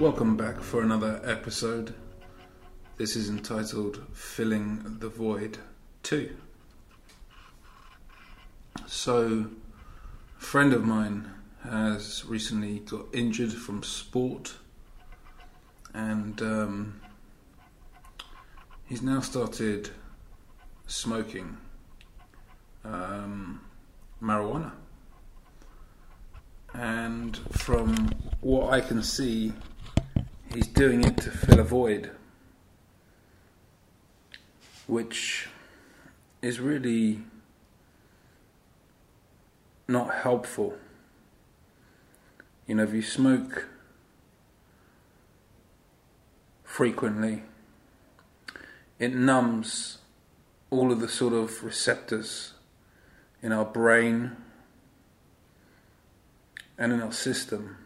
Welcome back for another episode. This is entitled Filling the Void 2. So, a friend of mine has recently got injured from sport and um, he's now started smoking um, marijuana. And from what I can see, he's doing it to fill a void, which is really not helpful. You know, if you smoke frequently, it numbs all of the sort of receptors in our brain and in our system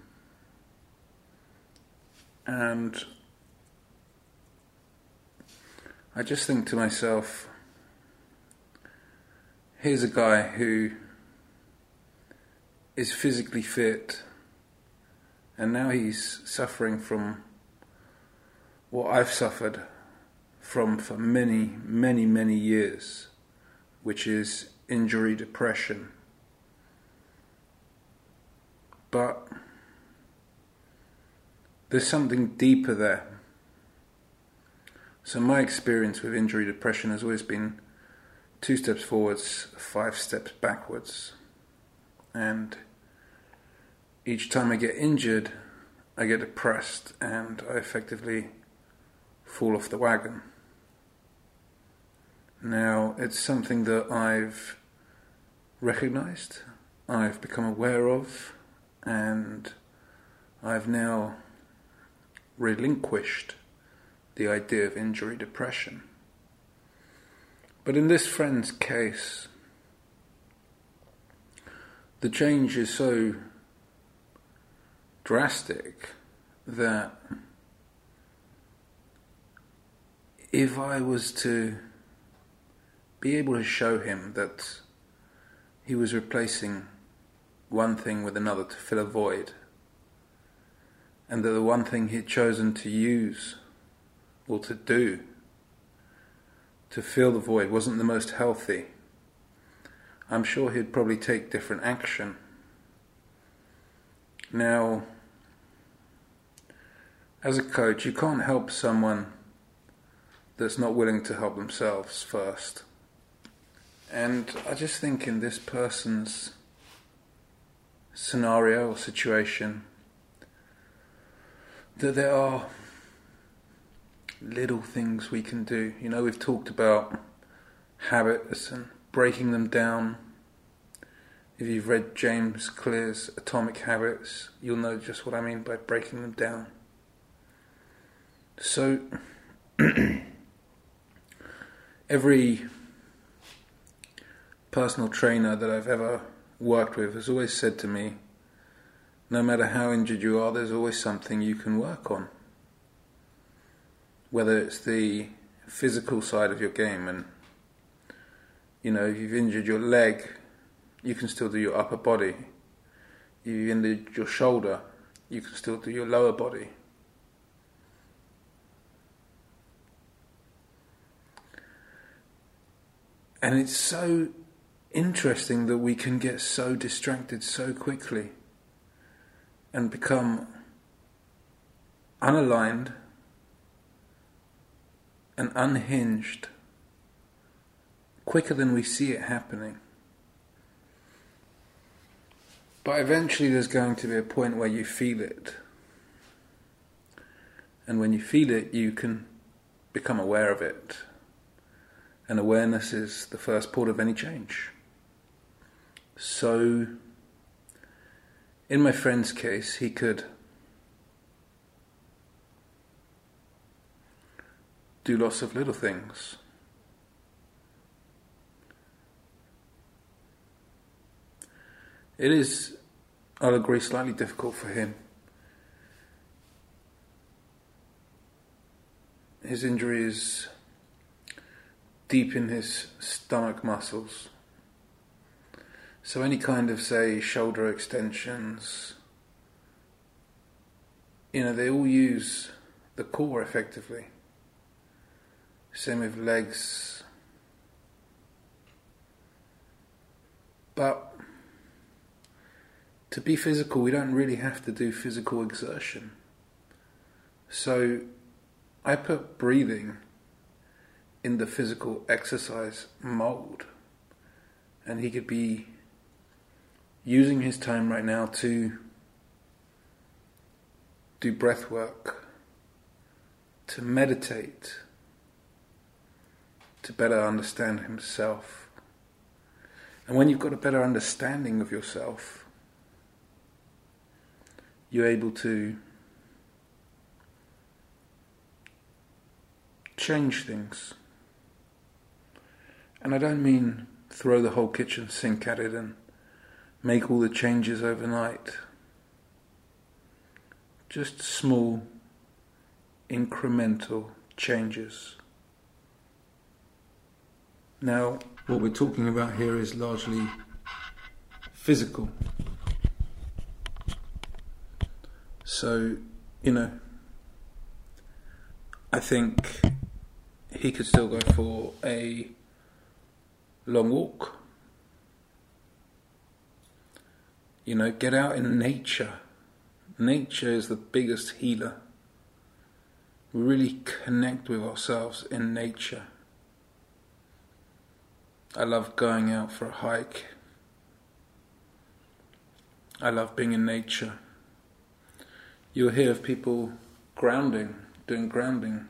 and I just think to myself, here's a guy who is physically fit, and now he's suffering from what I've suffered from for many, many, many years, which is injury depression. But there's something deeper there. So, my experience with injury depression has always been two steps forwards, five steps backwards. And each time I get injured, I get depressed and I effectively fall off the wagon. Now, it's something that I've recognized, I've become aware of, and I've now relinquished the idea of injury depression. But in this friend's case, the change is so drastic that if I was to be able to show him that he was replacing one thing with another to fill a void, and that the one thing he'd chosen to use or to do to fill the void wasn't the most healthy, I'm sure he'd probably take different action. Now, as a coach, you can't help someone that's not willing to help themselves first. And I just think in this person's scenario or situation, that there are little things we can do. You know, we've talked about habits and breaking them down. If you've read James Clear's Atomic Habits, you'll know just what I mean by breaking them down. So, every personal trainer that I've ever worked with has always said to me, no matter how injured you are, there's always something you can work on. Whether it's the physical side of your game, and you know, if you've injured your leg, you can still do your upper body. If you've injured your shoulder, you can still do your lower body. And it's so interesting that we can get so distracted so quickly and become unaligned and unhinged quicker than we see it happening. But eventually, there's going to be a point where you feel it. And when you feel it, you can become aware of it. And awareness is the first port of any change. So, in my friend's case, he could do lots of little things. It is, I'll agree, slightly difficult for him. His injury is deep in his stomach muscles. So any kind of, say, shoulder extensions, you know, they all use the core effectively. Same with legs. But to be physical, we don't really have to do physical exertion. So I put breathing in the physical exercise mold. And he could be using his time right now to do breath work, to meditate, to better understand himself. And when you've got a better understanding of yourself, you're able to change things. And I don't mean throw the whole kitchen sink at it and make all the changes overnight. Just small, incremental changes. Now, what we're talking about here is largely physical. So, you know, I think he could still go for a long walk. You know, get out in nature. Nature is the biggest healer. We really connect with ourselves in nature. I love going out for a hike. I love being in nature. You'll hear of people grounding, doing grounding.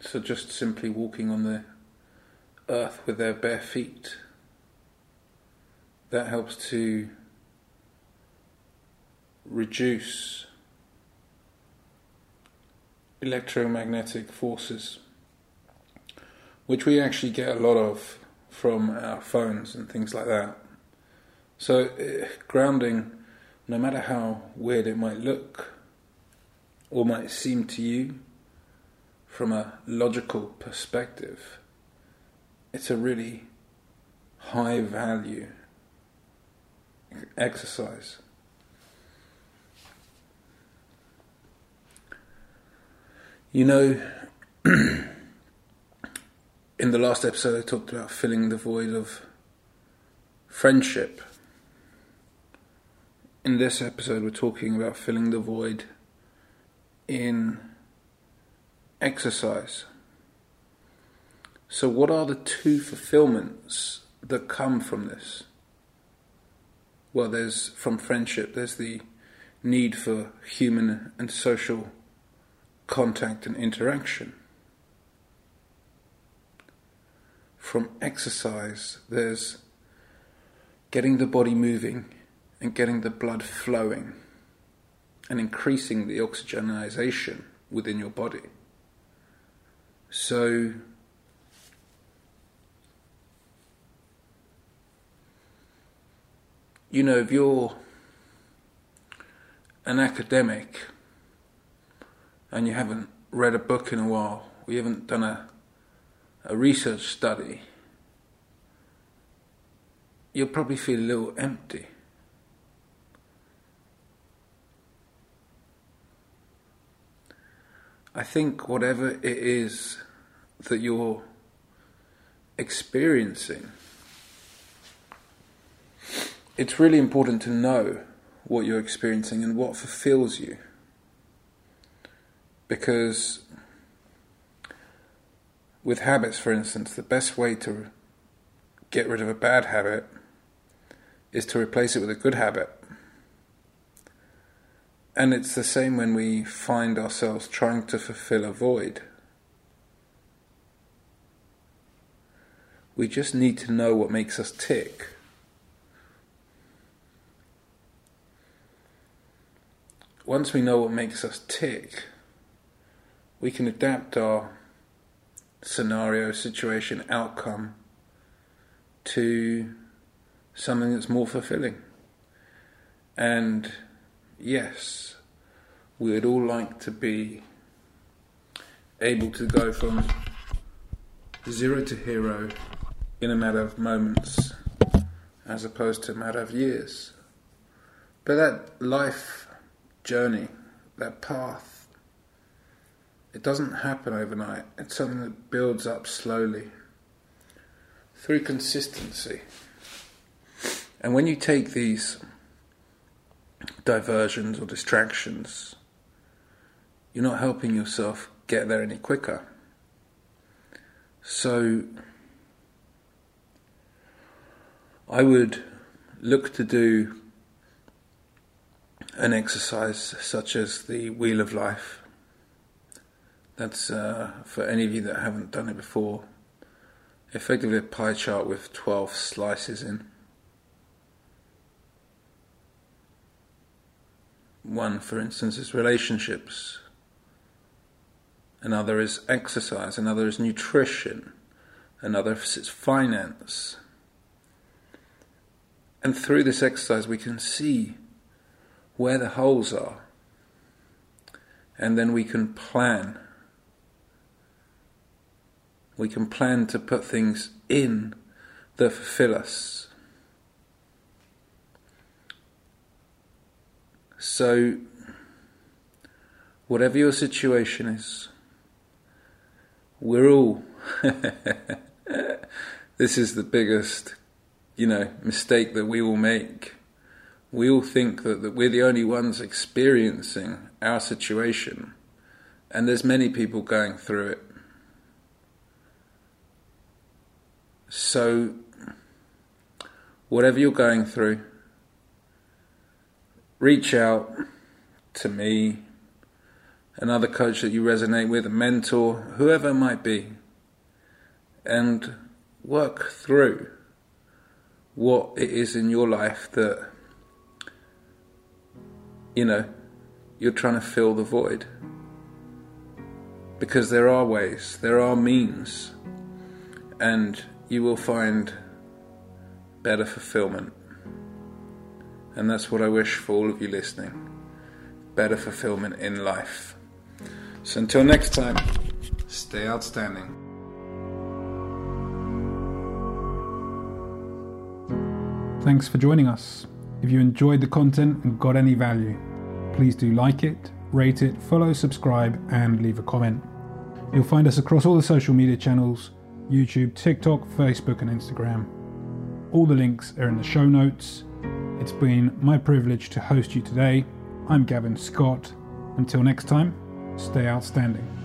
So just simply walking on the earth with their bare feet. That helps to reduce electromagnetic forces, which we actually get a lot of from our phones and things like that. So, uh, grounding no matter how weird it might look or might seem to you from a logical perspective, it's a really high value exercise. You know, in the last episode, I talked about filling the void of friendship in this episode, we're talking about filling the void in exercise. So, what are the two fulfillments that come from this? Well, there's from friendship, there's the need for human and social contact and interaction. From exercise, there's getting the body moving and getting the blood flowing and increasing the oxygenization within your body. So, you know, if you're an academic and you haven't read a book in a while, you haven't done a, a research study, you'll probably feel a little empty. I think whatever it is that you're experiencing, it's really important to know what you're experiencing and what fulfills you. Because with habits, for instance, the best way to get rid of a bad habit is to replace it with a good habit. And it's the same when we find ourselves trying to fulfill a void. We just need to know what makes us tick. Once we know what makes us tick, we can adapt our scenario, situation, outcome to something that's more fulfilling. And yes, we would all like to be able to go from zero to hero in a matter of moments as opposed to a matter of years. But that life journey, that path, it doesn't happen overnight. It's something that builds up slowly through consistency. And when you take these diversions or distractions, you're not helping yourself get there any quicker. So, I would look to do an exercise such as the Wheel of Life. That's uh, for any of you that haven't done it before. Effectively, a pie chart with 12 slices in. One, for instance, is relationships. Another is exercise. Another is nutrition. Another is finance. And through this exercise, we can see where the holes are. And then we can plan. We can plan to put things in that fulfill us. So, whatever your situation is, we're all. this is the biggest, you know, mistake that we will make. We all think that, that we're the only ones experiencing our situation, and there's many people going through it. So, whatever you're going through, reach out to me, another coach that you resonate with, a mentor, whoever it might be, and work through what it is in your life that, you know, you're trying to fill the void. Because there are ways, there are means, and you will find better fulfillment. And that's what I wish for all of you listening better fulfillment in life. So until next time, stay outstanding. Thanks for joining us. If you enjoyed the content and got any value, please do like it, rate it, follow, subscribe, and leave a comment. You'll find us across all the social media channels YouTube, TikTok, Facebook, and Instagram. All the links are in the show notes it's been my privilege to host you today. I'm Gavin Scott. Until next time, stay outstanding.